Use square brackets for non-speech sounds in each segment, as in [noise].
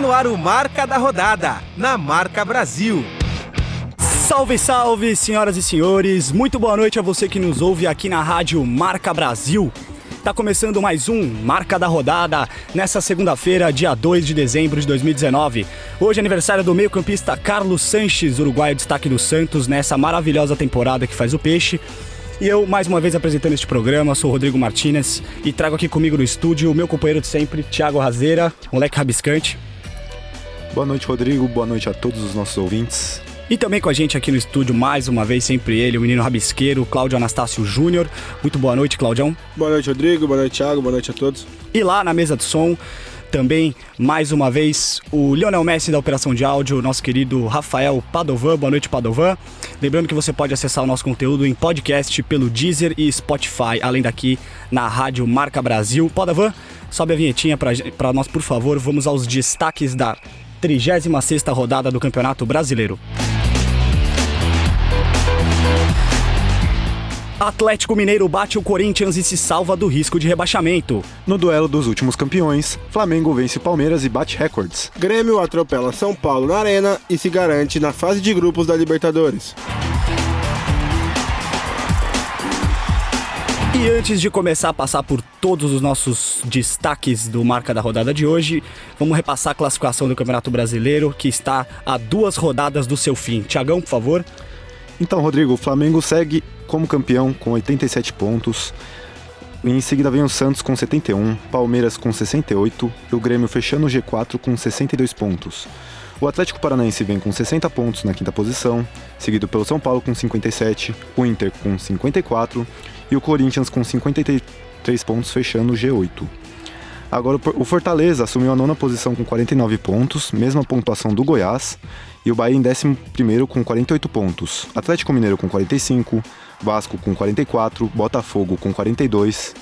No ar o Marca da Rodada, na Marca Brasil. Salve, salve, senhoras e senhores. Muito boa noite a você que nos ouve aqui na Rádio Marca Brasil. Tá começando mais um Marca da Rodada nessa segunda-feira, dia 2 de dezembro de 2019. Hoje é aniversário do meio-campista Carlos Sanches, uruguaio destaque do Santos nessa maravilhosa temporada que faz o Peixe. E eu, mais uma vez, apresentando este programa, sou o Rodrigo Martinez e trago aqui comigo no estúdio o meu companheiro de sempre, Thiago Razeira, moleque rabiscante. Boa noite, Rodrigo. Boa noite a todos os nossos ouvintes. E também com a gente aqui no estúdio, mais uma vez, sempre ele, o menino rabisqueiro, Cláudio Anastácio Júnior. Muito boa noite, Claudião. Boa noite, Rodrigo. Boa noite, Thiago. Boa noite a todos. E lá na mesa de som, também, mais uma vez, o Lionel Messi da Operação de Áudio, nosso querido Rafael Padovan. Boa noite, Padovan. Lembrando que você pode acessar o nosso conteúdo em podcast pelo Deezer e Spotify, além daqui na Rádio Marca Brasil. Padovan, sobe a vinhetinha para nós, por favor. Vamos aos destaques da 36ª rodada do Campeonato Brasileiro. Atlético Mineiro bate o Corinthians e se salva do risco de rebaixamento. No duelo dos últimos campeões, Flamengo vence Palmeiras e bate recordes. Grêmio atropela São Paulo na Arena e se garante na fase de grupos da Libertadores. E antes de começar a passar por todos os nossos destaques do marca da rodada de hoje, vamos repassar a classificação do Campeonato Brasileiro, que está a duas rodadas do seu fim. Tiagão, por favor. Então, Rodrigo, o Flamengo segue como campeão com 87 pontos. Em seguida vem o Santos com 71, Palmeiras com 68 e o Grêmio fechando o G4 com 62 pontos. O Atlético Paranaense vem com 60 pontos na quinta posição, seguido pelo São Paulo com 57, o Inter com 54 e o Corinthians com 53 pontos fechando o G8. Agora o Fortaleza assumiu a nona posição com 49 pontos, mesma pontuação do Goiás, e o Bahia em 11 com 48 pontos. Atlético Mineiro com 45, Vasco com 44, Botafogo com 42,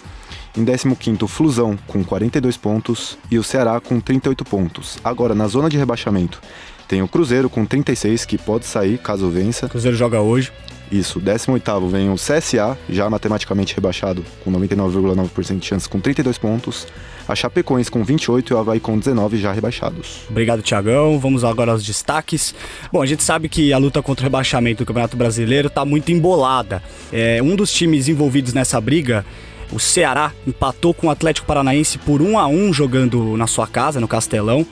em 15 Flusão com 42 pontos e o Ceará com 38 pontos. Agora na zona de rebaixamento tem o Cruzeiro com 36 que pode sair caso vença. O Cruzeiro joga hoje. Isso, 18 vem o CSA, já matematicamente rebaixado, com 99,9% de chance, com 32 pontos. A Chapecoense com 28 e o Havaí com 19 já rebaixados. Obrigado, Tiagão. Vamos agora aos destaques. Bom, a gente sabe que a luta contra o rebaixamento do Campeonato Brasileiro está muito embolada. É, um dos times envolvidos nessa briga o Ceará empatou com o Atlético Paranaense por 1 a 1 jogando na sua casa, no Castelão.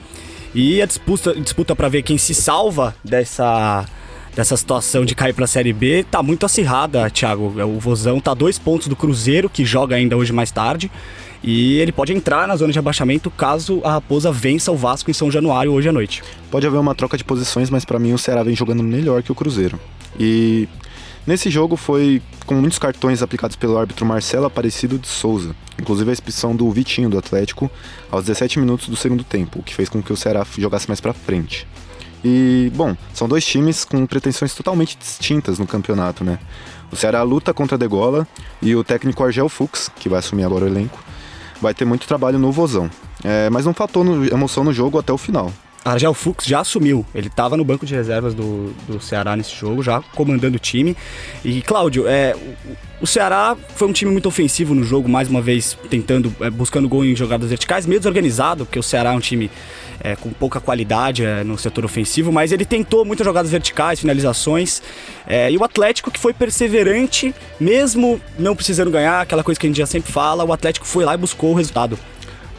E a disputa, disputa para ver quem se salva dessa dessa situação de cair para a Série B tá muito acirrada, Thiago. O Vozão tá dois pontos do Cruzeiro, que joga ainda hoje mais tarde. E ele pode entrar na zona de abaixamento caso a Raposa vença o Vasco em São Januário hoje à noite. Pode haver uma troca de posições, mas para mim o Ceará vem jogando melhor que o Cruzeiro. E nesse jogo foi com muitos cartões aplicados pelo árbitro Marcelo Aparecido de Souza, inclusive a expulsão do Vitinho do Atlético aos 17 minutos do segundo tempo, o que fez com que o Ceará jogasse mais para frente. E, bom, são dois times com pretensões totalmente distintas no campeonato, né? O Ceará luta contra a Degola e o técnico Argel Fux, que vai assumir agora o elenco, vai ter muito trabalho no Vozão. É, mas não faltou no, emoção no jogo até o final. Argel Fux já assumiu. Ele estava no banco de reservas do, do Ceará nesse jogo, já comandando o time. E, Cláudio, é, o, o Ceará foi um time muito ofensivo no jogo, mais uma vez tentando, é, buscando gol em jogadas verticais, meio desorganizado, porque o Ceará é um time é, com pouca qualidade é, no setor ofensivo, mas ele tentou muitas jogadas verticais, finalizações. É, e o Atlético, que foi perseverante, mesmo não precisando ganhar, aquela coisa que a gente já sempre fala, o Atlético foi lá e buscou o resultado.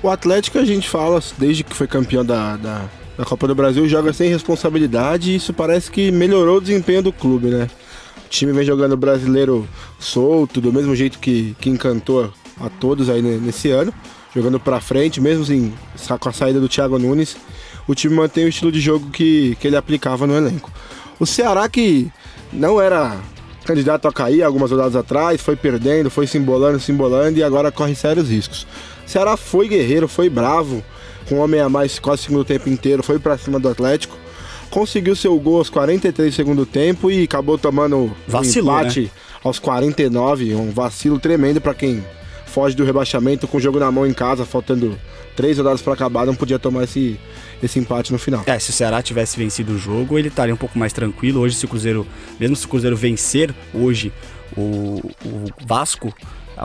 O Atlético, a gente fala, desde que foi campeão da, da, da Copa do Brasil, joga sem responsabilidade e isso parece que melhorou o desempenho do clube, né? O time vem jogando brasileiro solto, do mesmo jeito que, que encantou a todos aí nesse ano jogando para frente, mesmo assim, com a saída do Thiago Nunes, o time mantém o estilo de jogo que, que ele aplicava no elenco. O Ceará que não era candidato a cair algumas rodadas atrás, foi perdendo, foi se embolando, se embolando e agora corre sérios riscos. O Ceará foi guerreiro, foi bravo, com um homem a mais quase o segundo tempo inteiro, foi para cima do Atlético. Conseguiu seu gol aos 43 do segundo tempo e acabou tomando Vacilou, um empate né? aos 49, um vacilo tremendo para quem foge do rebaixamento com o jogo na mão em casa, faltando três rodadas para acabar, não podia tomar esse, esse empate no final. É, se o Ceará tivesse vencido o jogo, ele estaria um pouco mais tranquilo. Hoje, se o Cruzeiro, mesmo se o Cruzeiro vencer hoje o, o Vasco,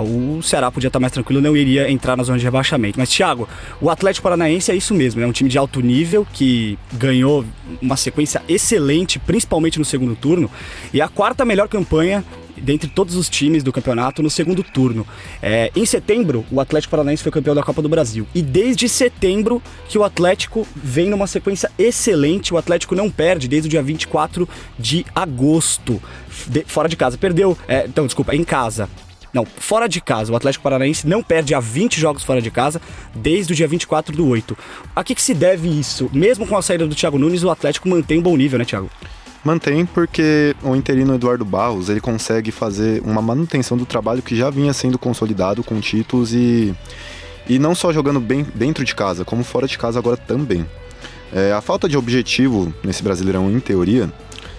o Ceará podia estar mais tranquilo, não iria entrar na zona de rebaixamento. Mas, Thiago, o Atlético Paranaense é isso mesmo, é um time de alto nível que ganhou uma sequência excelente, principalmente no segundo turno, e a quarta melhor campanha dentre todos os times do campeonato no segundo turno. É, em setembro, o Atlético Paranaense foi campeão da Copa do Brasil. E desde setembro que o Atlético vem numa sequência excelente. O Atlético não perde desde o dia 24 de agosto. De, fora de casa. Perdeu. É, então, desculpa, em casa. Não, fora de casa. O Atlético Paranaense não perde a 20 jogos fora de casa desde o dia 24 do 8. A que, que se deve isso? Mesmo com a saída do Thiago Nunes, o Atlético mantém um bom nível, né, Thiago? Mantém porque o interino Eduardo Barros ele consegue fazer uma manutenção do trabalho que já vinha sendo consolidado com títulos e, e não só jogando bem dentro de casa, como fora de casa agora também. É, a falta de objetivo nesse Brasileirão, em teoria,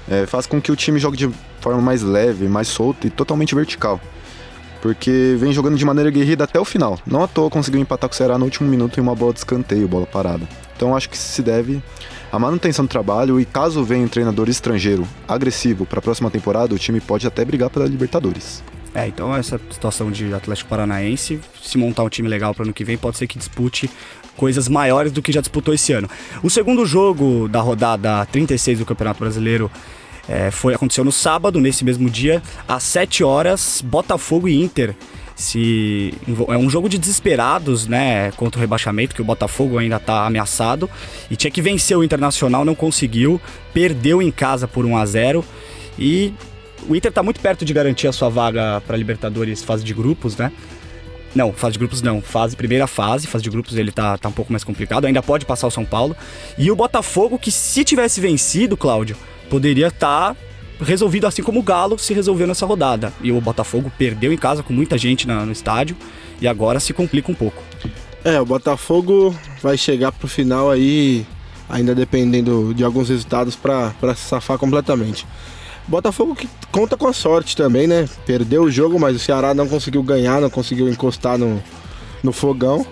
é, faz com que o time jogue de forma mais leve, mais solta e totalmente vertical. Porque vem jogando de maneira guerrida até o final. Não à toa conseguiu empatar com o Ceará no último minuto em uma bola de escanteio, bola parada. Então acho que se deve a manutenção do trabalho e caso venha um treinador estrangeiro agressivo para a próxima temporada, o time pode até brigar pela Libertadores. É, então essa situação de Atlético Paranaense, se montar um time legal para ano que vem, pode ser que dispute coisas maiores do que já disputou esse ano. O segundo jogo da rodada 36 do Campeonato Brasileiro é, foi aconteceu no sábado, nesse mesmo dia, às 7 horas, Botafogo e Inter se é um jogo de desesperados, né, contra o rebaixamento, que o Botafogo ainda está ameaçado e tinha que vencer o Internacional, não conseguiu, perdeu em casa por 1 a 0 e o Inter está muito perto de garantir a sua vaga para Libertadores fase de grupos, né? Não, fase de grupos não, fase primeira fase, fase de grupos ele tá, tá um pouco mais complicado, ainda pode passar o São Paulo. E o Botafogo que se tivesse vencido, Cláudio, poderia estar tá resolvido assim como o Galo se resolveu nessa rodada. E o Botafogo perdeu em casa com muita gente na, no estádio e agora se complica um pouco. É, o Botafogo vai chegar pro final aí, ainda dependendo de alguns resultados, para se safar completamente. Botafogo que conta com a sorte também, né? Perdeu o jogo, mas o Ceará não conseguiu ganhar, não conseguiu encostar no, no fogão.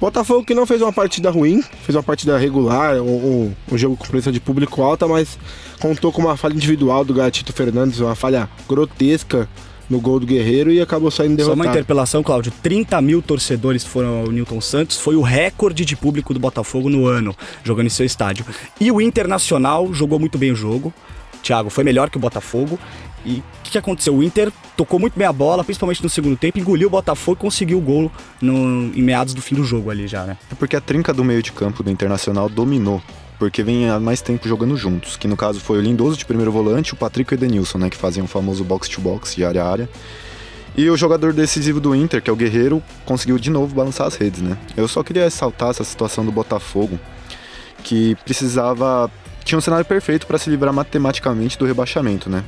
Botafogo que não fez uma partida ruim, fez uma partida regular, um, um jogo com presença de público alta, mas contou com uma falha individual do Gatito Fernandes, uma falha grotesca no gol do Guerreiro e acabou saindo derrotado. Só uma interpelação, Cláudio. 30 mil torcedores foram ao Newton Santos. Foi o recorde de público do Botafogo no ano, jogando em seu estádio. E o Internacional jogou muito bem o jogo. Thiago, foi melhor que o Botafogo. E o que, que, aconteceu? O Inter tocou muito bem a bola, principalmente no segundo tempo, engoliu o Botafogo e conseguiu o gol no, em meados do fim do jogo ali já, né? É porque a trinca do meio de campo do Internacional dominou. Porque vem há mais tempo jogando juntos, que no caso foi o Lindoso de primeiro volante, o Patrick e o Edenilson, né, que faziam o famoso box-to-box de área a área. E o jogador decisivo do Inter, que é o Guerreiro, conseguiu de novo balançar as redes, né? Eu só queria ressaltar essa situação do Botafogo, que precisava tinha um cenário perfeito para se livrar matematicamente do rebaixamento, né?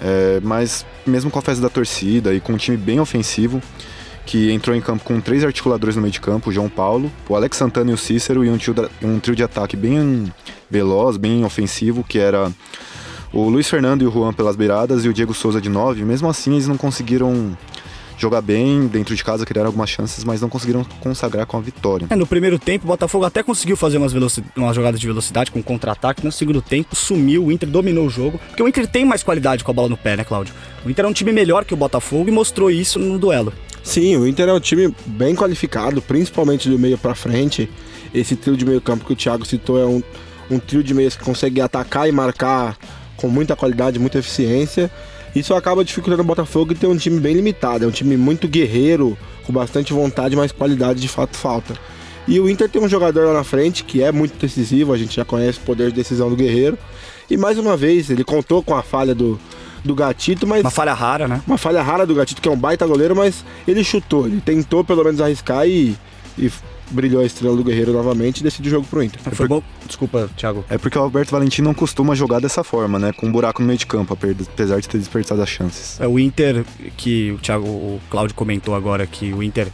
É, mas mesmo com a festa da torcida e com um time bem ofensivo, que entrou em campo com três articuladores no meio de campo, o João Paulo, o Alex Santana e o Cícero, e um trio, um trio de ataque bem veloz, bem ofensivo, que era o Luiz Fernando e o Juan pelas beiradas e o Diego Souza de nove. Mesmo assim, eles não conseguiram jogar bem, dentro de casa criaram algumas chances, mas não conseguiram consagrar com a vitória. É, no primeiro tempo, o Botafogo até conseguiu fazer umas, umas jogadas de velocidade com contra-ataque. No segundo tempo, sumiu, o Inter dominou o jogo, porque o Inter tem mais qualidade com a bola no pé, né, Cláudio? O Inter é um time melhor que o Botafogo e mostrou isso no duelo. Sim, o Inter é um time bem qualificado, principalmente do meio para frente. Esse trio de meio campo que o Thiago citou é um, um trio de meias que consegue atacar e marcar com muita qualidade, muita eficiência. Isso acaba dificultando o Botafogo e ter um time bem limitado. É um time muito guerreiro, com bastante vontade, mas qualidade de fato falta. E o Inter tem um jogador lá na frente que é muito decisivo, a gente já conhece o poder de decisão do Guerreiro. E mais uma vez, ele contou com a falha do, do Gatito, mas. Uma falha rara, né? Uma falha rara do Gatito, que é um baita goleiro, mas ele chutou, ele tentou pelo menos arriscar e, e brilhou a estrela do Guerreiro novamente e decidiu o jogo pro Inter. É, foi bom. Desculpa, Thiago. É porque o Alberto Valentim não costuma jogar dessa forma, né? Com um buraco no meio de campo, apesar de ter desperdiçado as chances. É o Inter, que o Thiago, o Cláudio comentou agora que o Inter É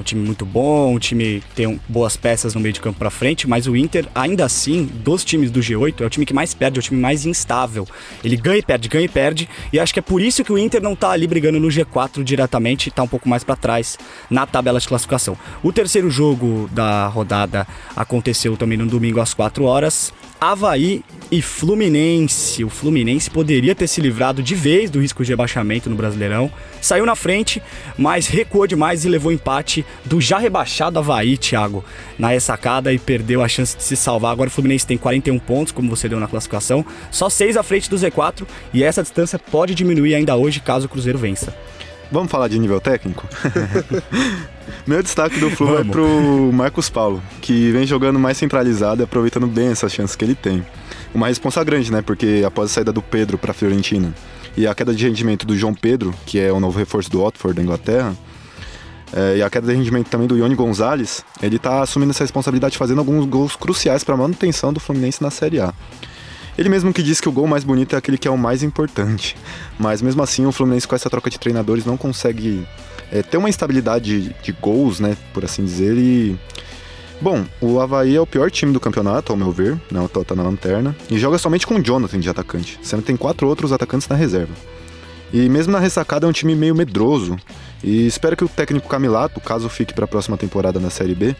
um time muito bom, um time que tem boas peças no meio de campo para frente, mas o Inter, ainda assim, dos times do G8, é o time que mais perde, é o time mais instável. Ele ganha e perde, ganha e perde, e acho que é por isso que o Inter não tá ali brigando no G4 diretamente tá um pouco mais para trás na tabela de classificação. O terceiro jogo da rodada aconteceu também no domingo às 4 horas. Havaí e Fluminense. O Fluminense poderia ter se livrado de vez do risco de rebaixamento no Brasileirão. Saiu na frente, mas recuou demais e levou empate do já rebaixado Havaí, Thiago, na ressacada e perdeu a chance de se salvar. Agora o Fluminense tem 41 pontos, como você deu na classificação, só 6 à frente do Z4 e essa distância pode diminuir ainda hoje caso o Cruzeiro vença. Vamos falar de nível técnico? [laughs] Meu destaque do Flu é pro Marcos Paulo, que vem jogando mais centralizado e aproveitando bem essas chances que ele tem. Uma responsa grande, né? Porque após a saída do Pedro para a Fiorentina e a queda de rendimento do João Pedro, que é o novo reforço do Watford da Inglaterra, é, e a queda de rendimento também do Ione Gonzalez, ele está assumindo essa responsabilidade fazendo alguns gols cruciais para a manutenção do Fluminense na Série A. Ele mesmo que diz que o gol mais bonito é aquele que é o mais importante. Mas mesmo assim, o Fluminense com essa troca de treinadores não consegue é, ter uma instabilidade de, gols, né, por assim dizer, e... Bom, o Havaí é o pior time do campeonato, ao meu ver, não, tá, tá na lanterna, e joga somente com o Jonathan de atacante, sendo que tem quatro outros atacantes na reserva. E mesmo na ressacada é um time meio medroso, e espero que o técnico Camilato, caso fique para a próxima temporada na Série B,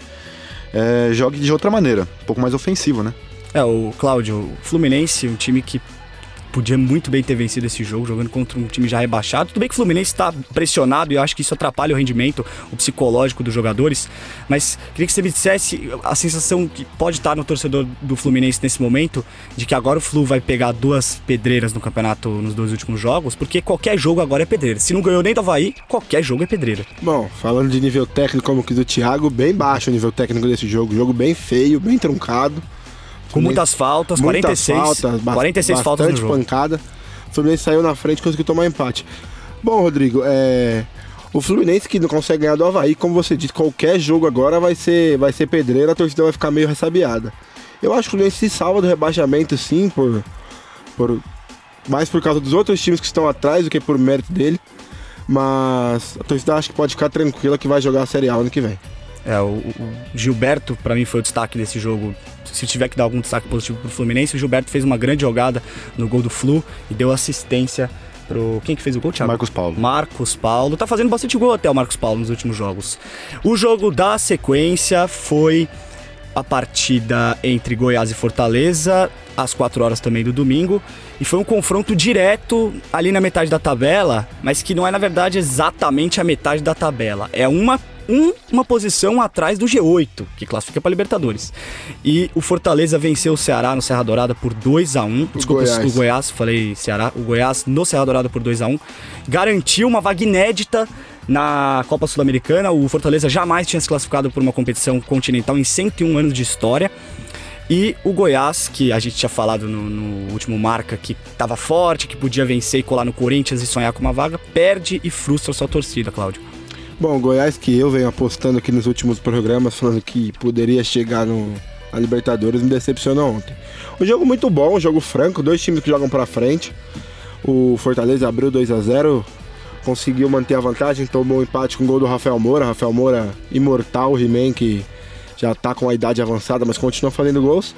é, jogue de outra maneira, um pouco mais ofensivo, né? É, o Cláudio, o Fluminense, um time que podia muito bem ter vencido esse jogo, jogando contra um time já rebaixado. Tudo bem que o Fluminense está pressionado e eu acho que isso atrapalha o rendimento, o psicológico dos jogadores, mas queria que você me dissesse a sensação que pode estar no torcedor do Fluminense nesse momento, de que agora o Flu vai pegar duas pedreiras no campeonato nos dois últimos jogos, porque qualquer jogo agora é pedreira. Se não ganhou nem do Havaí, qualquer jogo é pedreira. Bom, falando de nível técnico, como que do Thiago, bem baixo o nível técnico desse jogo. Jogo bem feio, bem truncado. Com muitas faltas, muitas 46, faltas, 46 faltas no jogo. pancada. O Fluminense saiu na frente e conseguiu tomar empate. Bom, Rodrigo, é... o Fluminense que não consegue ganhar do Havaí, como você disse, qualquer jogo agora vai ser, vai ser pedreira, a torcida vai ficar meio ressabiada. Eu acho que o Fluminense se salva do rebaixamento, sim, por, por mais por causa dos outros times que estão atrás do que por mérito dele. Mas a torcida acho que pode ficar tranquila que vai jogar a Série A ano que vem. É, o, o Gilberto, para mim, foi o destaque desse jogo. Se tiver que dar algum destaque positivo pro Fluminense, o Gilberto fez uma grande jogada no gol do Flu e deu assistência pro. Quem que fez o gol, Thiago? Marcos Paulo. Marcos Paulo. Tá fazendo bastante gol até o Marcos Paulo nos últimos jogos. O jogo da sequência foi a partida entre Goiás e Fortaleza, às 4 horas também do domingo. E foi um confronto direto ali na metade da tabela, mas que não é, na verdade, exatamente a metade da tabela. É uma um, uma posição atrás do G8, que classifica para Libertadores. E o Fortaleza venceu o Ceará no Serra Dourada por 2 a 1 Desculpa, Goiás. o Goiás, falei Ceará, o Goiás no Serra Dourada por 2 a 1 Garantiu uma vaga inédita na Copa Sul-Americana. O Fortaleza jamais tinha se classificado por uma competição continental em 101 anos de história. E o Goiás, que a gente tinha falado no, no último marca que estava forte, que podia vencer e colar no Corinthians e sonhar com uma vaga, perde e frustra sua torcida, Cláudio. Bom, Goiás que eu venho apostando aqui nos últimos programas, falando que poderia chegar no, a Libertadores, me decepcionou ontem. Um jogo muito bom, um jogo franco, dois times que jogam pra frente. O Fortaleza abriu 2 a 0 conseguiu manter a vantagem, tomou um empate com o gol do Rafael Moura. Rafael Moura, imortal, He-Man, que já tá com a idade avançada, mas continua fazendo gols.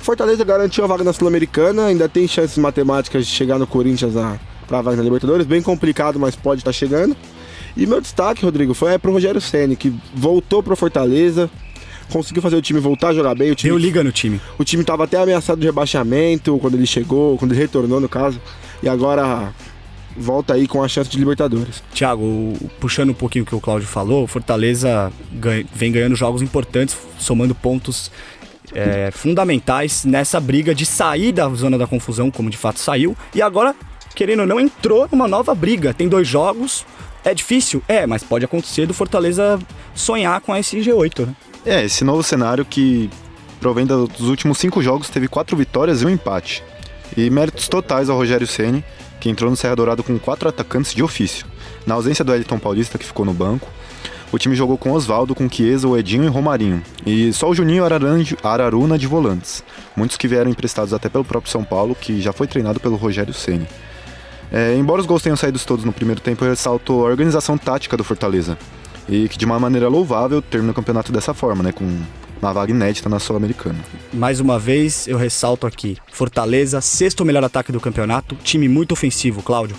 Fortaleza garantiu a vaga na Sul-Americana, ainda tem chances matemáticas de chegar no Corinthians na, pra vaga na Libertadores. Bem complicado, mas pode estar tá chegando. E meu destaque, Rodrigo, foi é pro Rogério Ceni que voltou pro Fortaleza, conseguiu fazer o time voltar a jogar bem. O time, Deu liga no time. O time estava até ameaçado de rebaixamento quando ele chegou, quando ele retornou, no caso. E agora volta aí com a chance de Libertadores. Thiago, puxando um pouquinho o que o Cláudio falou, o Fortaleza vem ganhando jogos importantes, somando pontos é, fundamentais nessa briga de sair da zona da confusão, como de fato saiu, e agora, querendo ou não, entrou numa nova briga. Tem dois jogos, é difícil? É, mas pode acontecer do Fortaleza sonhar com esse G8, né? É, esse novo cenário que provém dos últimos cinco jogos teve quatro vitórias e um empate. E méritos totais ao Rogério Ceni, que entrou no Serra Dourado com quatro atacantes de ofício. Na ausência do Elton Paulista, que ficou no banco, o time jogou com Oswaldo, com Chiesa, o Edinho e Romarinho. E só o Juninho Araruna de volantes. Muitos que vieram emprestados até pelo próprio São Paulo, que já foi treinado pelo Rogério Ceni. É, embora os gols tenham saído todos no primeiro tempo, eu ressalto a organização tática do Fortaleza. e que de uma maneira louvável termina o campeonato dessa forma, né? Com uma vaga inédita na Sul-Americana. Mais uma vez, eu ressalto aqui: Fortaleza, sexto melhor ataque do campeonato, time muito ofensivo, Cláudio.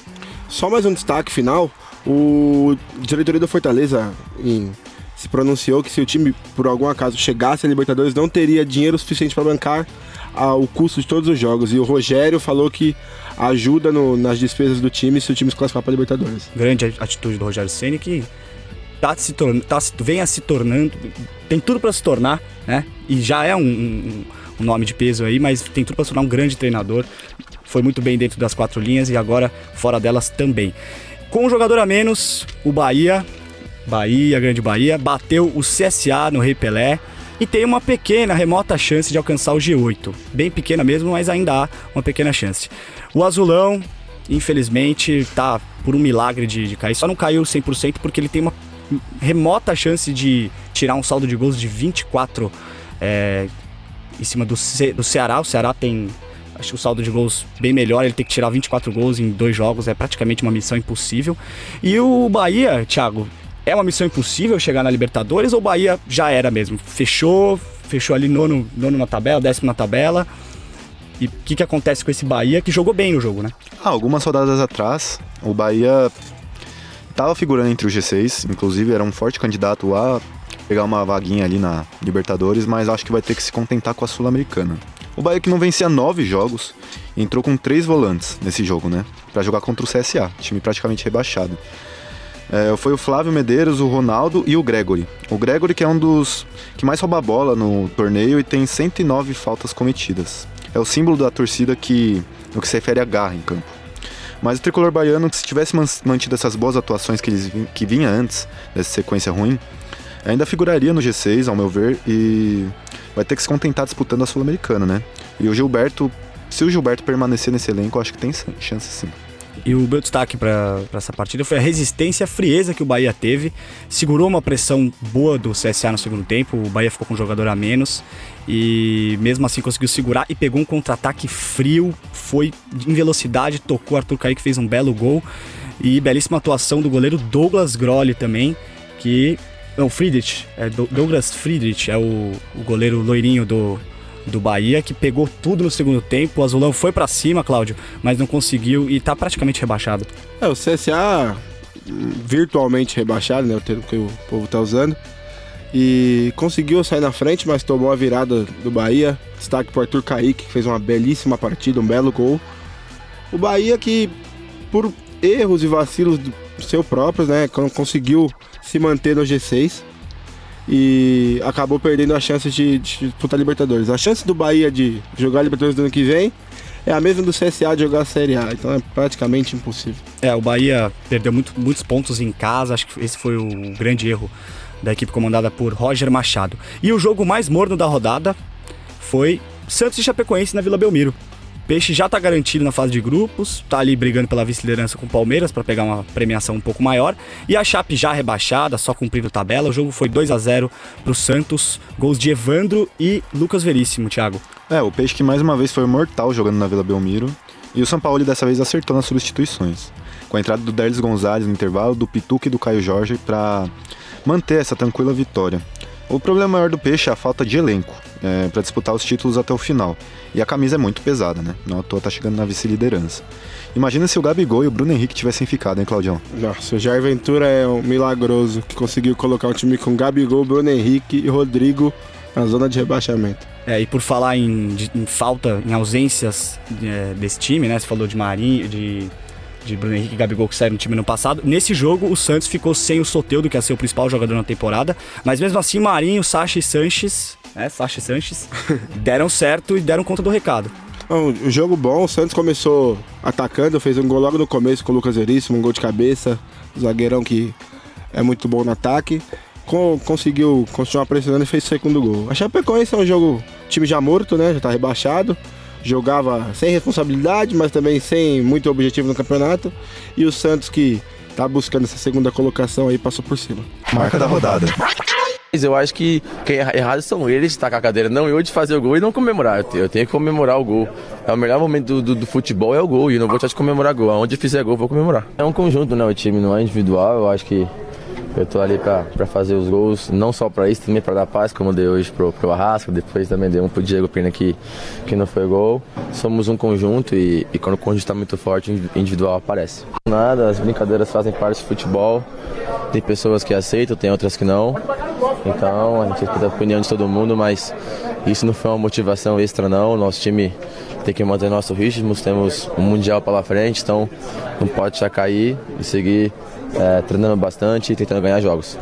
Só mais um destaque final: o diretoria do Fortaleza em, se pronunciou que se o time, por algum acaso, chegasse a Libertadores, não teria dinheiro suficiente para bancar ah, o custo de todos os jogos. E o Rogério falou que ajuda no, nas despesas do time se o time se classificar para Libertadores. Grande atitude do Rogério Ceni que tá se tornando, tá, vem a se tornando, tem tudo para se tornar, né? E já é um, um, um, nome de peso aí, mas tem tudo para se tornar um grande treinador. Foi muito bem dentro das quatro linhas e agora fora delas também. Com um jogador a menos, o Bahia, Bahia, Grande Bahia, bateu o CSA no Rei Pelé e tem uma pequena, remota chance de alcançar o G8. Bem pequena mesmo, mas ainda há uma pequena chance. O Azulão, infelizmente, tá por um milagre de, de cair. Só não caiu 100% porque ele tem uma remota chance de tirar um saldo de gols de 24 é, em cima do, Ce do Ceará. O Ceará tem acho o saldo de gols bem melhor, ele tem que tirar 24 gols em dois jogos, é praticamente uma missão impossível. E o Bahia, Thiago, é uma missão impossível chegar na Libertadores ou Bahia já era mesmo? Fechou, fechou ali nono, nono na tabela, décimo na tabela. E o que, que acontece com esse Bahia que jogou bem no jogo, né? Ah, algumas rodadas atrás, o Bahia estava figurando entre o G6, inclusive era um forte candidato a pegar uma vaguinha ali na Libertadores, mas acho que vai ter que se contentar com a Sul-Americana. O Bahia que não vencia nove jogos, entrou com três volantes nesse jogo, né? Para jogar contra o CSA, time praticamente rebaixado. É, foi o Flávio Medeiros, o Ronaldo e o Gregory. O Gregory que é um dos que mais rouba bola no torneio e tem 109 faltas cometidas. É o símbolo da torcida que no que se refere a garra em campo. Mas o tricolor baiano, se tivesse mantido essas boas atuações que, eles, que vinha antes dessa sequência ruim, ainda figuraria no G6, ao meu ver, e vai ter que se contentar disputando a Sul-Americana, né? E o Gilberto, se o Gilberto permanecer nesse elenco, acho que tem chance sim. E o meu destaque para essa partida foi a resistência, a frieza que o Bahia teve. Segurou uma pressão boa do CSA no segundo tempo. O Bahia ficou com um jogador a menos e mesmo assim conseguiu segurar e pegou um contra-ataque frio. Foi em velocidade, tocou. Arthur Kaique fez um belo gol. E belíssima atuação do goleiro Douglas Grolli também, que. Não, Friedrich. É Douglas Friedrich é o, o goleiro loirinho do, do Bahia, que pegou tudo no segundo tempo. O Azulão foi para cima, Cláudio, mas não conseguiu e tá praticamente rebaixado. É, o CSA virtualmente rebaixado, né? O termo que o povo tá usando. E conseguiu sair na frente, mas tomou a virada do Bahia. Destaque pro Arthur Kaique, que fez uma belíssima partida, um belo gol. O Bahia que, por erros e vacilos seu próprios, né? Conseguiu se manter no G6 e acabou perdendo a chance de, disputar Libertadores. A chance do Bahia de jogar Libertadores do ano que vem é a mesma do CSA de jogar a Série A, então é praticamente impossível. É, o Bahia perdeu muito, muitos pontos em casa, acho que esse foi o grande erro da equipe comandada por Roger Machado. E o jogo mais morno da rodada foi Santos e Chapecoense na Vila Belmiro. Peixe já está garantido na fase de grupos, está ali brigando pela vice-liderança com o Palmeiras para pegar uma premiação um pouco maior. E a Chape já rebaixada, só cumprindo tabela. O jogo foi 2 a 0 para o Santos, gols de Evandro e Lucas Veríssimo, Thiago. É, o Peixe que mais uma vez foi mortal jogando na Vila Belmiro. E o São Paulo dessa vez acertou nas substituições. Com a entrada do Derlis Gonzalez no intervalo, do Pituca e do Caio Jorge para manter essa tranquila vitória. O problema maior do Peixe é a falta de elenco é, para disputar os títulos até o final. E a camisa é muito pesada, né? Não à toa tá chegando na vice-liderança. Imagina se o Gabigol e o Bruno Henrique tivessem ficado, hein, Claudião? Nossa, o Jair Ventura é um milagroso que conseguiu colocar um time com Gabigol, Bruno Henrique e Rodrigo na zona de rebaixamento. É, e por falar em, em falta, em ausências é, desse time, né? Você falou de Marinho, de de Bruno Henrique e Gabigol que saíram no time no passado. Nesse jogo, o Santos ficou sem o Soteudo, que é seu principal jogador na temporada. Mas mesmo assim, Marinho, Sacha e Sanches, né? Sacha e Sanches, [laughs] deram certo e deram conta do recado. Um jogo bom, o Santos começou atacando, fez um gol logo no começo com o Lucas Veríssimo, um gol de cabeça, zagueirão que é muito bom no ataque. Com, conseguiu continuar pressionando e fez o segundo gol. A Chapecoense é um jogo, time já morto, né? Já tá rebaixado jogava sem responsabilidade, mas também sem muito objetivo no campeonato. E o Santos que tá buscando essa segunda colocação aí passou por cima. Marca da rodada. Eu acho que quem é errado são eles de tacar a cadeira, não eu de fazer o gol e não comemorar. Eu tenho que comemorar o gol. É o melhor momento do, do, do futebol é o gol e eu não vou deixar de comemorar gol. Aonde fizer gol, vou comemorar. É um conjunto, né? O time não é individual. Eu acho que eu tô ali para fazer os gols, não só para isso, também para dar paz, como dei hoje pro, pro Arrasca, depois também dei um pro Diego Pina que, que não foi gol. Somos um conjunto e, e quando o conjunto está muito forte, individual aparece. Nada, as brincadeiras fazem parte do futebol, tem pessoas que aceitam, tem outras que não. Então a gente respeita a opinião de todo mundo, mas isso não foi uma motivação extra não. Nosso time tem que manter nosso ritmo, temos um Mundial pela frente, então não pode deixar cair e seguir é, treinando bastante e tentando ganhar jogos.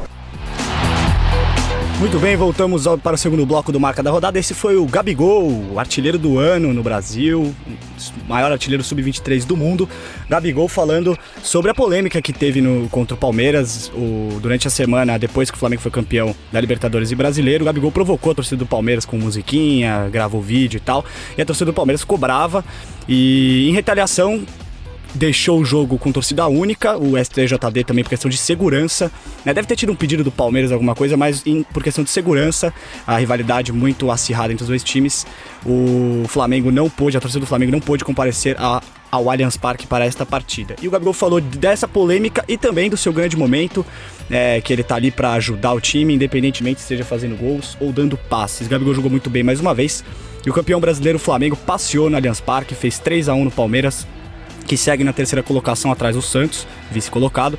Muito bem, voltamos para o segundo bloco do Marca da Rodada. Esse foi o Gabigol, o artilheiro do ano no Brasil, maior artilheiro sub-23 do mundo. Gabigol falando sobre a polêmica que teve no, contra o Palmeiras o, durante a semana, depois que o Flamengo foi campeão da Libertadores e Brasileiro. O Gabigol provocou a torcida do Palmeiras com musiquinha, gravou vídeo e tal. E a torcida do Palmeiras cobrava. E em retaliação, deixou o jogo com torcida única, o STJD também por questão de segurança. Né? Deve ter tido um pedido do Palmeiras, alguma coisa, mas em, por questão de segurança, a rivalidade muito acirrada entre os dois times, o Flamengo não pôde, a torcida do Flamengo não pôde comparecer a, ao Allianz Parque para esta partida. E o Gabigol falou dessa polêmica e também do seu grande momento, é, que ele tá ali para ajudar o time, independentemente se esteja fazendo gols ou dando passes. O Gabigol jogou muito bem mais uma vez. E o campeão brasileiro Flamengo passeou no Allianz Parque, fez 3 a 1 no Palmeiras, que segue na terceira colocação atrás do Santos, vice-colocado.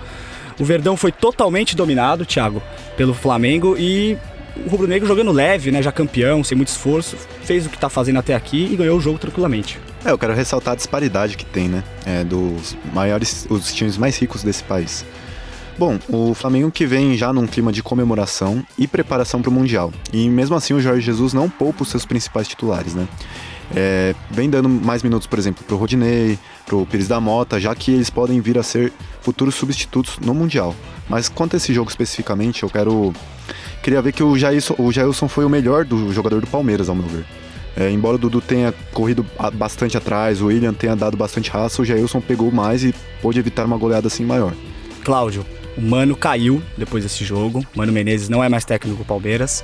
O Verdão foi totalmente dominado, Thiago, pelo Flamengo e o Rubro Negro jogando leve, né, já campeão, sem muito esforço, fez o que está fazendo até aqui e ganhou o jogo tranquilamente. É, eu quero ressaltar a disparidade que tem, né, é, dos maiores, os times mais ricos desse país. Bom, o Flamengo que vem já num clima de comemoração e preparação para o Mundial. E mesmo assim o Jorge Jesus não poupa os seus principais titulares, né? É, vem dando mais minutos, por exemplo, pro Rodinei, pro Pires da Mota, já que eles podem vir a ser futuros substitutos no Mundial. Mas quanto a esse jogo especificamente, eu quero. Queria ver que o Jailson, o Jailson foi o melhor do jogador do Palmeiras, ao meu ver. É, embora o Dudu tenha corrido bastante atrás, o William tenha dado bastante raça, o Jailson pegou mais e pôde evitar uma goleada assim maior. Cláudio, o Mano caiu depois desse jogo. Mano Menezes não é mais técnico do Palmeiras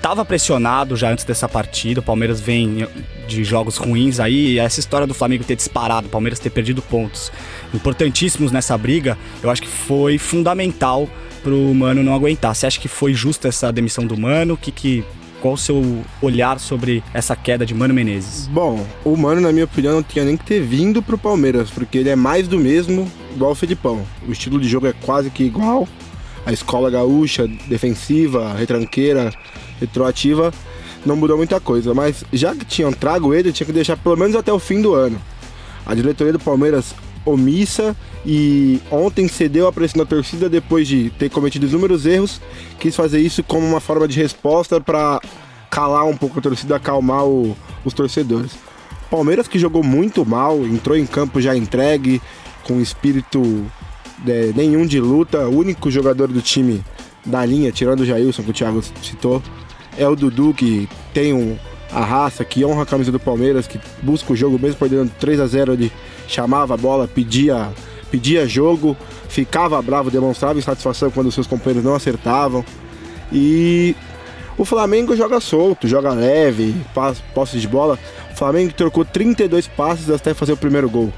estava pressionado já antes dessa partida. O Palmeiras vem de jogos ruins aí. essa história do Flamengo ter disparado, o Palmeiras ter perdido pontos importantíssimos nessa briga, eu acho que foi fundamental pro Mano não aguentar. Você acha que foi justa essa demissão do Mano? Que, que, qual o seu olhar sobre essa queda de Mano Menezes? Bom, o Mano, na minha opinião, não tinha nem que ter vindo pro Palmeiras, porque ele é mais do mesmo, igual o Felipão. O estilo de jogo é quase que igual. A escola gaúcha, defensiva, retranqueira, retroativa não mudou muita coisa, mas já que tinham trago ele, tinha que deixar pelo menos até o fim do ano. A diretoria do Palmeiras omissa e ontem cedeu a pressão da torcida depois de ter cometido inúmeros erros, quis fazer isso como uma forma de resposta para calar um pouco a torcida, acalmar o, os torcedores. Palmeiras que jogou muito mal, entrou em campo já entregue, com espírito é, nenhum de luta, o único jogador do time da linha, tirando o Jailson que o Thiago citou, é o Dudu, que tem um, a raça, que honra a camisa do Palmeiras, que busca o jogo, mesmo perdendo 3 a 0 ele chamava a bola, pedia, pedia jogo, ficava bravo, demonstrava insatisfação quando seus companheiros não acertavam. E o Flamengo joga solto, joga leve, posse de bola. O Flamengo trocou 32 passes até fazer o primeiro gol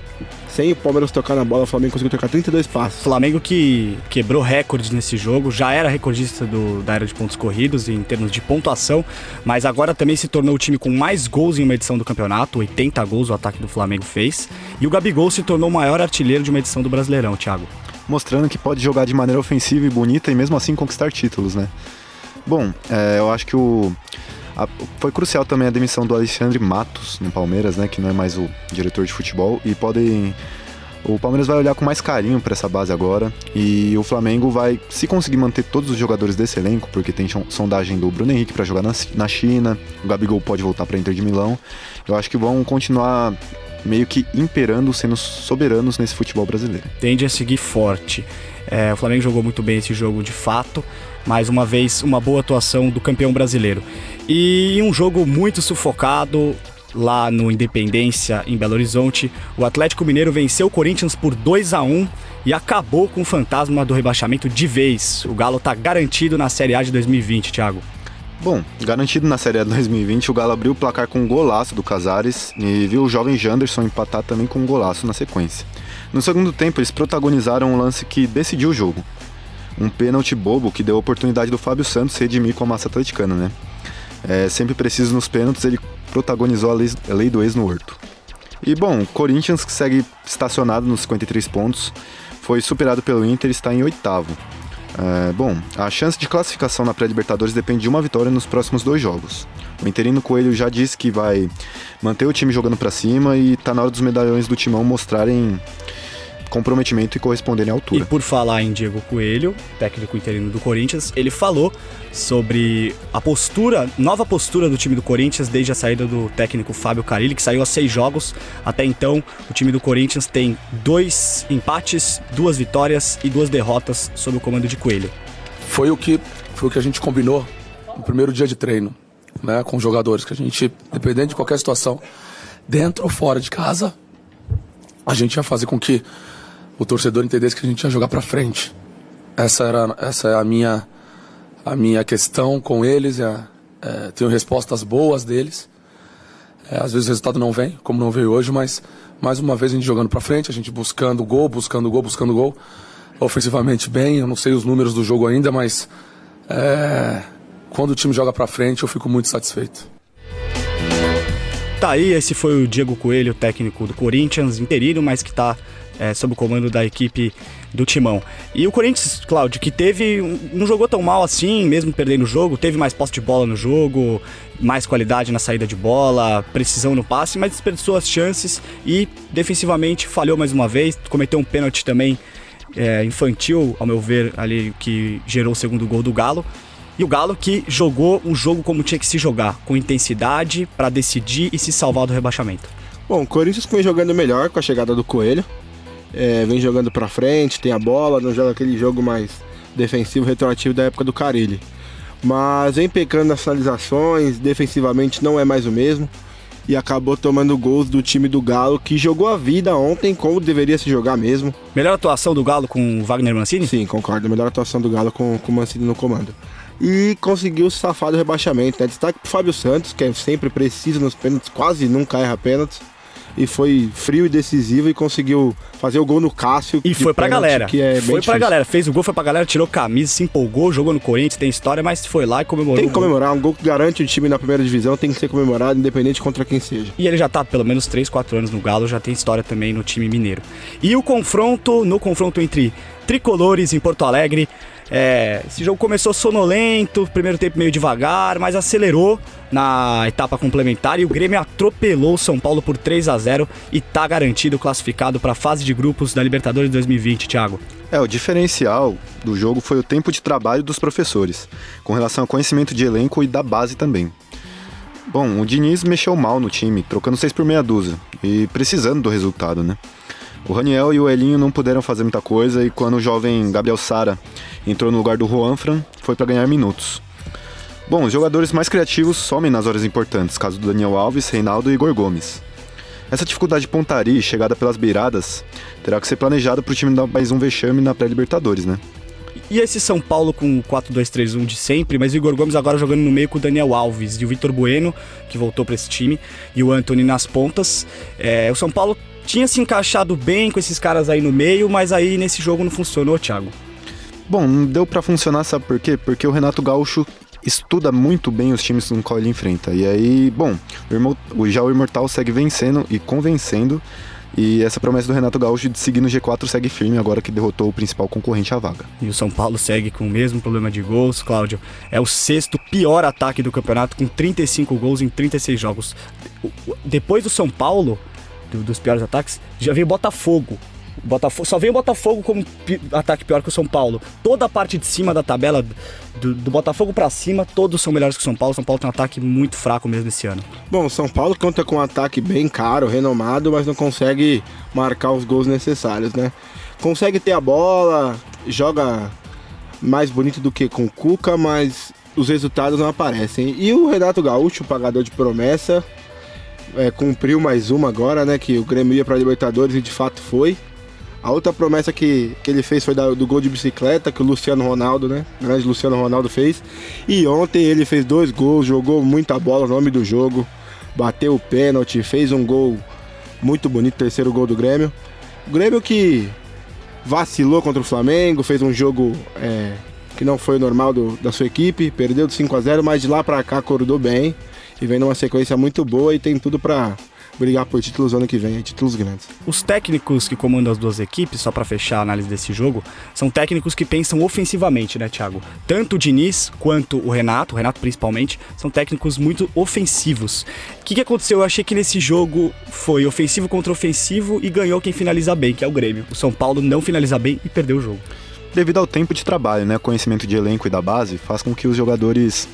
sem o Palmeiras tocar na bola, o Flamengo conseguiu tocar 32 passos. Flamengo que quebrou recordes nesse jogo, já era recordista do, da era de pontos corridos em termos de pontuação, mas agora também se tornou o time com mais gols em uma edição do campeonato, 80 gols o ataque do Flamengo fez, e o Gabigol se tornou o maior artilheiro de uma edição do Brasileirão, Thiago. Mostrando que pode jogar de maneira ofensiva e bonita e mesmo assim conquistar títulos, né? Bom, é, eu acho que o a, foi crucial também a demissão do Alexandre Matos no Palmeiras, né, que não é mais o diretor de futebol e podem o Palmeiras vai olhar com mais carinho para essa base agora e o Flamengo vai, se conseguir manter todos os jogadores desse elenco, porque tem sondagem do Bruno Henrique para jogar na, na China, o Gabigol pode voltar para Inter de Milão. Eu acho que vão continuar meio que imperando, sendo soberanos nesse futebol brasileiro. Tende a seguir forte. É, o Flamengo jogou muito bem esse jogo de fato. Mais uma vez, uma boa atuação do campeão brasileiro. E um jogo muito sufocado lá no Independência, em Belo Horizonte, o Atlético Mineiro venceu o Corinthians por 2 a 1 e acabou com o fantasma do rebaixamento de vez. O Galo está garantido na Série A de 2020, Thiago. Bom, garantido na Série A de 2020, o Galo abriu o placar com um golaço do Casares e viu o jovem Janderson empatar também com um golaço na sequência. No segundo tempo, eles protagonizaram um lance que decidiu o jogo. Um pênalti bobo que deu a oportunidade do Fábio Santos redimir com a massa atleticana, né? É, sempre preciso nos pênaltis, ele protagonizou a lei, a lei do ex no Horto. E bom, Corinthians, que segue estacionado nos 53 pontos, foi superado pelo Inter e está em oitavo. É, bom, a chance de classificação na pré-Libertadores depende de uma vitória nos próximos dois jogos. O interino Coelho já disse que vai manter o time jogando para cima e tá na hora dos medalhões do timão mostrarem comprometimento e corresponderem à altura. E por falar em Diego Coelho, técnico interino do Corinthians, ele falou sobre a postura, nova postura do time do Corinthians desde a saída do técnico Fábio Carilli, que saiu a seis jogos. Até então, o time do Corinthians tem dois empates, duas vitórias e duas derrotas sob o comando de Coelho. Foi o que, foi o que a gente combinou no primeiro dia de treino, né, com os jogadores, que a gente, dependendo de qualquer situação, dentro ou fora de casa, a gente ia fazer com que o torcedor entendesse que a gente ia jogar para frente. Essa era essa é a minha a minha questão com eles. É, é, tenho respostas boas deles. É, às vezes o resultado não vem, como não veio hoje, mas mais uma vez a gente jogando para frente, a gente buscando gol, buscando gol, buscando gol. Ofensivamente bem, eu não sei os números do jogo ainda, mas é, quando o time joga para frente eu fico muito satisfeito. Tá aí, esse foi o Diego Coelho, técnico do Corinthians, interino, mas que está é, sob o comando da equipe do Timão. E o Corinthians, Cláudio, que teve. não jogou tão mal assim, mesmo perdendo o jogo, teve mais posse de bola no jogo, mais qualidade na saída de bola, precisão no passe, mas desperdiçou as chances e defensivamente falhou mais uma vez, cometeu um pênalti também é, infantil, ao meu ver, ali que gerou o segundo gol do Galo. E o Galo que jogou o jogo como tinha que se jogar, com intensidade para decidir e se salvar do rebaixamento. Bom, o Corinthians foi jogando melhor com a chegada do Coelho é, vem jogando pra frente, tem a bola, não joga aquele jogo mais defensivo, retroativo da época do Carilli. Mas vem pecando nas finalizações, defensivamente não é mais o mesmo. E acabou tomando gols do time do Galo, que jogou a vida ontem como deveria se jogar mesmo. Melhor atuação do Galo com o Wagner Mancini? Sim, concordo. Melhor atuação do Galo com, com o Mancini no comando. E conseguiu se safar do rebaixamento. Né? Destaque pro Fábio Santos, que é sempre preciso nos pênaltis, quase nunca erra pênaltis e foi frio e decisivo e conseguiu fazer o gol no Cássio. E foi pra galera. Que é foi pra galera. Fez o gol, foi pra galera, tirou camisa, se empolgou, jogou no Corinthians, tem história, mas foi lá e comemorou. Tem que comemorar. Um gol que garante o time na primeira divisão tem que ser comemorado, independente contra quem seja. E ele já tá pelo menos 3, 4 anos no Galo, já tem história também no time mineiro. E o confronto, no confronto entre tricolores em Porto Alegre, é, esse jogo começou sonolento, primeiro tempo meio devagar, mas acelerou na etapa complementar e o Grêmio atropelou o São Paulo por 3 a 0 e tá garantido classificado para a fase de grupos da Libertadores 2020, Thiago. É, o diferencial do jogo foi o tempo de trabalho dos professores, com relação ao conhecimento de elenco e da base também. Bom, o Diniz mexeu mal no time, trocando 6 por meia dúzia e precisando do resultado, né? O Raniel e o Elinho não puderam fazer muita coisa e quando o jovem Gabriel Sara entrou no lugar do Juanfran, foi para ganhar minutos. Bom, os jogadores mais criativos somem nas horas importantes, caso do Daniel Alves, Reinaldo e Igor Gomes. Essa dificuldade de pontaria e chegada pelas beiradas terá que ser planejada para o time dar mais um vexame na pré-Libertadores, né? E esse São Paulo com o 4-2-3-1 de sempre, mas o Igor Gomes agora jogando no meio com o Daniel Alves e o Vitor Bueno, que voltou para esse time, e o Anthony nas pontas. É, o São Paulo tinha se encaixado bem com esses caras aí no meio, mas aí nesse jogo não funcionou, Thiago. Bom, não deu para funcionar, sabe por quê? Porque o Renato Gaúcho estuda muito bem os times com qual ele enfrenta. E aí, bom, o, já o Imortal segue vencendo e convencendo. E essa promessa do Renato Gaúcho de seguir no G4 segue firme agora que derrotou o principal concorrente à vaga. E o São Paulo segue com o mesmo problema de gols, Cláudio. É o sexto pior ataque do campeonato, com 35 gols em 36 jogos. Depois do São Paulo, do, dos piores ataques, já veio Botafogo. Botafogo, só veio o Botafogo como ataque pior que o São Paulo. Toda a parte de cima da tabela, do, do Botafogo para cima, todos são melhores que o São Paulo. O São Paulo tem um ataque muito fraco mesmo esse ano. Bom, o São Paulo conta com um ataque bem caro, renomado, mas não consegue marcar os gols necessários, né? Consegue ter a bola, joga mais bonito do que com o Cuca, mas os resultados não aparecem. E o Renato Gaúcho, pagador de promessa, é, cumpriu mais uma agora, né? Que o Grêmio ia para Libertadores e de fato foi. A outra promessa que, que ele fez foi da, do gol de bicicleta que o Luciano Ronaldo, né? O grande Luciano Ronaldo fez. E ontem ele fez dois gols, jogou muita bola no nome do jogo, bateu o pênalti, fez um gol muito bonito, terceiro gol do Grêmio. O Grêmio que vacilou contra o Flamengo, fez um jogo é, que não foi normal do, da sua equipe, perdeu de 5 a 0 mas de lá para cá acordou bem e vem numa sequência muito boa e tem tudo para brigar por títulos ano que vem, títulos grandes. Os técnicos que comandam as duas equipes, só para fechar a análise desse jogo, são técnicos que pensam ofensivamente, né, Thiago? Tanto o Diniz quanto o Renato, o Renato principalmente, são técnicos muito ofensivos. O que, que aconteceu? Eu achei que nesse jogo foi ofensivo contra ofensivo e ganhou quem finaliza bem, que é o Grêmio. O São Paulo não finaliza bem e perdeu o jogo. Devido ao tempo de trabalho, né, conhecimento de elenco e da base, faz com que os jogadores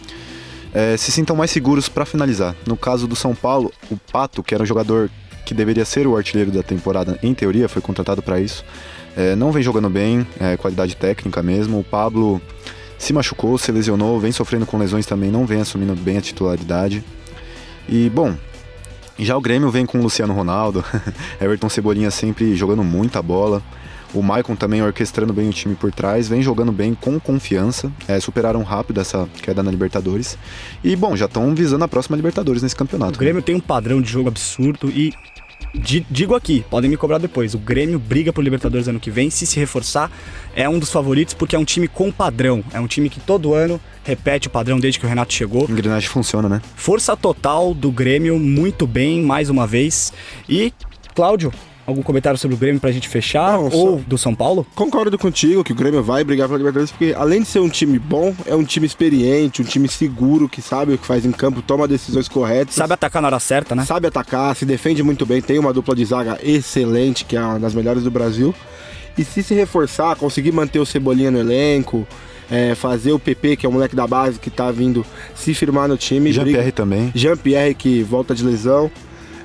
é, se sintam mais seguros para finalizar. No caso do São Paulo, o Pato, que era um jogador que deveria ser o artilheiro da temporada, em teoria, foi contratado para isso, é, não vem jogando bem, é, qualidade técnica mesmo. O Pablo se machucou, se lesionou, vem sofrendo com lesões também, não vem assumindo bem a titularidade. E, bom, já o Grêmio vem com o Luciano Ronaldo, [laughs] Everton Cebolinha sempre jogando muita bola. O Maicon também orquestrando bem o time por trás, vem jogando bem com confiança, é, superaram rápido essa queda na Libertadores. E, bom, já estão visando a próxima Libertadores nesse campeonato. O Grêmio tem um padrão de jogo absurdo e digo aqui, podem me cobrar depois. O Grêmio briga por Libertadores ano que vem. Se se reforçar, é um dos favoritos porque é um time com padrão. É um time que todo ano repete o padrão desde que o Renato chegou. A engrenagem funciona, né? Força total do Grêmio, muito bem, mais uma vez. E, Cláudio, algum comentário sobre o Grêmio pra gente fechar? Não, ou do São Paulo? Concordo contigo que o Grêmio vai brigar pela Libertadores, porque além de ser um time bom, é um time experiente, um time seguro, que sabe o que faz em campo, toma decisões corretas. Sabe atacar na hora certa, né? Sabe atacar, se defende muito bem, tem uma dupla de zaga excelente, que é uma das melhores do Brasil. E se se reforçar, conseguir manter o Cebolinha no elenco, é, fazer o PP, que é o moleque da base que tá vindo se firmar no time. Jean-Pierre também. Jean-Pierre que volta de lesão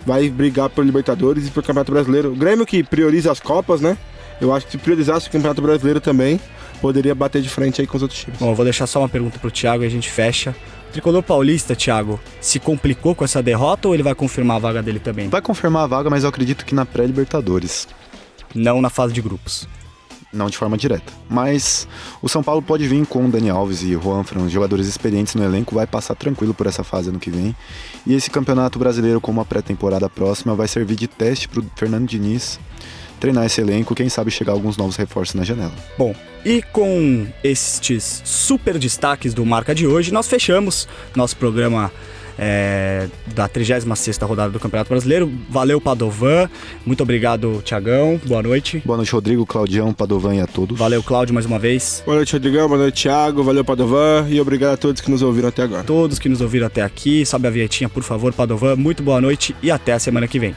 vai brigar por Libertadores e por Campeonato Brasileiro. O Grêmio que prioriza as Copas, né? Eu acho que se priorizasse o Campeonato Brasileiro também, poderia bater de frente aí com os outros times. Bom, eu vou deixar só uma pergunta pro Thiago e a gente fecha. O tricolor paulista, Thiago, se complicou com essa derrota ou ele vai confirmar a vaga dele também? Vai confirmar a vaga, mas eu acredito que na pré-Libertadores. Não na fase de grupos não de forma direta. Mas o São Paulo pode vir com Dani Alves e Juan Fran, jogadores experientes no elenco, vai passar tranquilo por essa fase ano que vem. E esse campeonato brasileiro, como a pré-temporada próxima, vai servir de teste para o Fernando Diniz treinar esse elenco, quem sabe chegar alguns novos reforços na janela. Bom, e com estes super destaques do Marca de hoje, nós fechamos nosso programa é, da 36 rodada do Campeonato Brasileiro. Valeu, Padovan. Muito obrigado, Tiagão. Boa noite. Boa noite, Rodrigo, Claudião, Padovan e a todos. Valeu, Cláudio, mais uma vez. Boa noite, Rodrigão. Boa noite, Thiago. Valeu, Padovan. E obrigado a todos que nos ouviram até agora. Todos que nos ouviram até aqui. Sobe a vietinha, por favor, Padovan. Muito boa noite e até a semana que vem.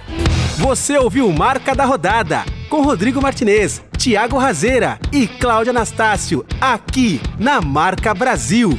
Você ouviu Marca da Rodada com Rodrigo Martinez, Thiago Razeira e Cláudio Anastácio, aqui na Marca Brasil.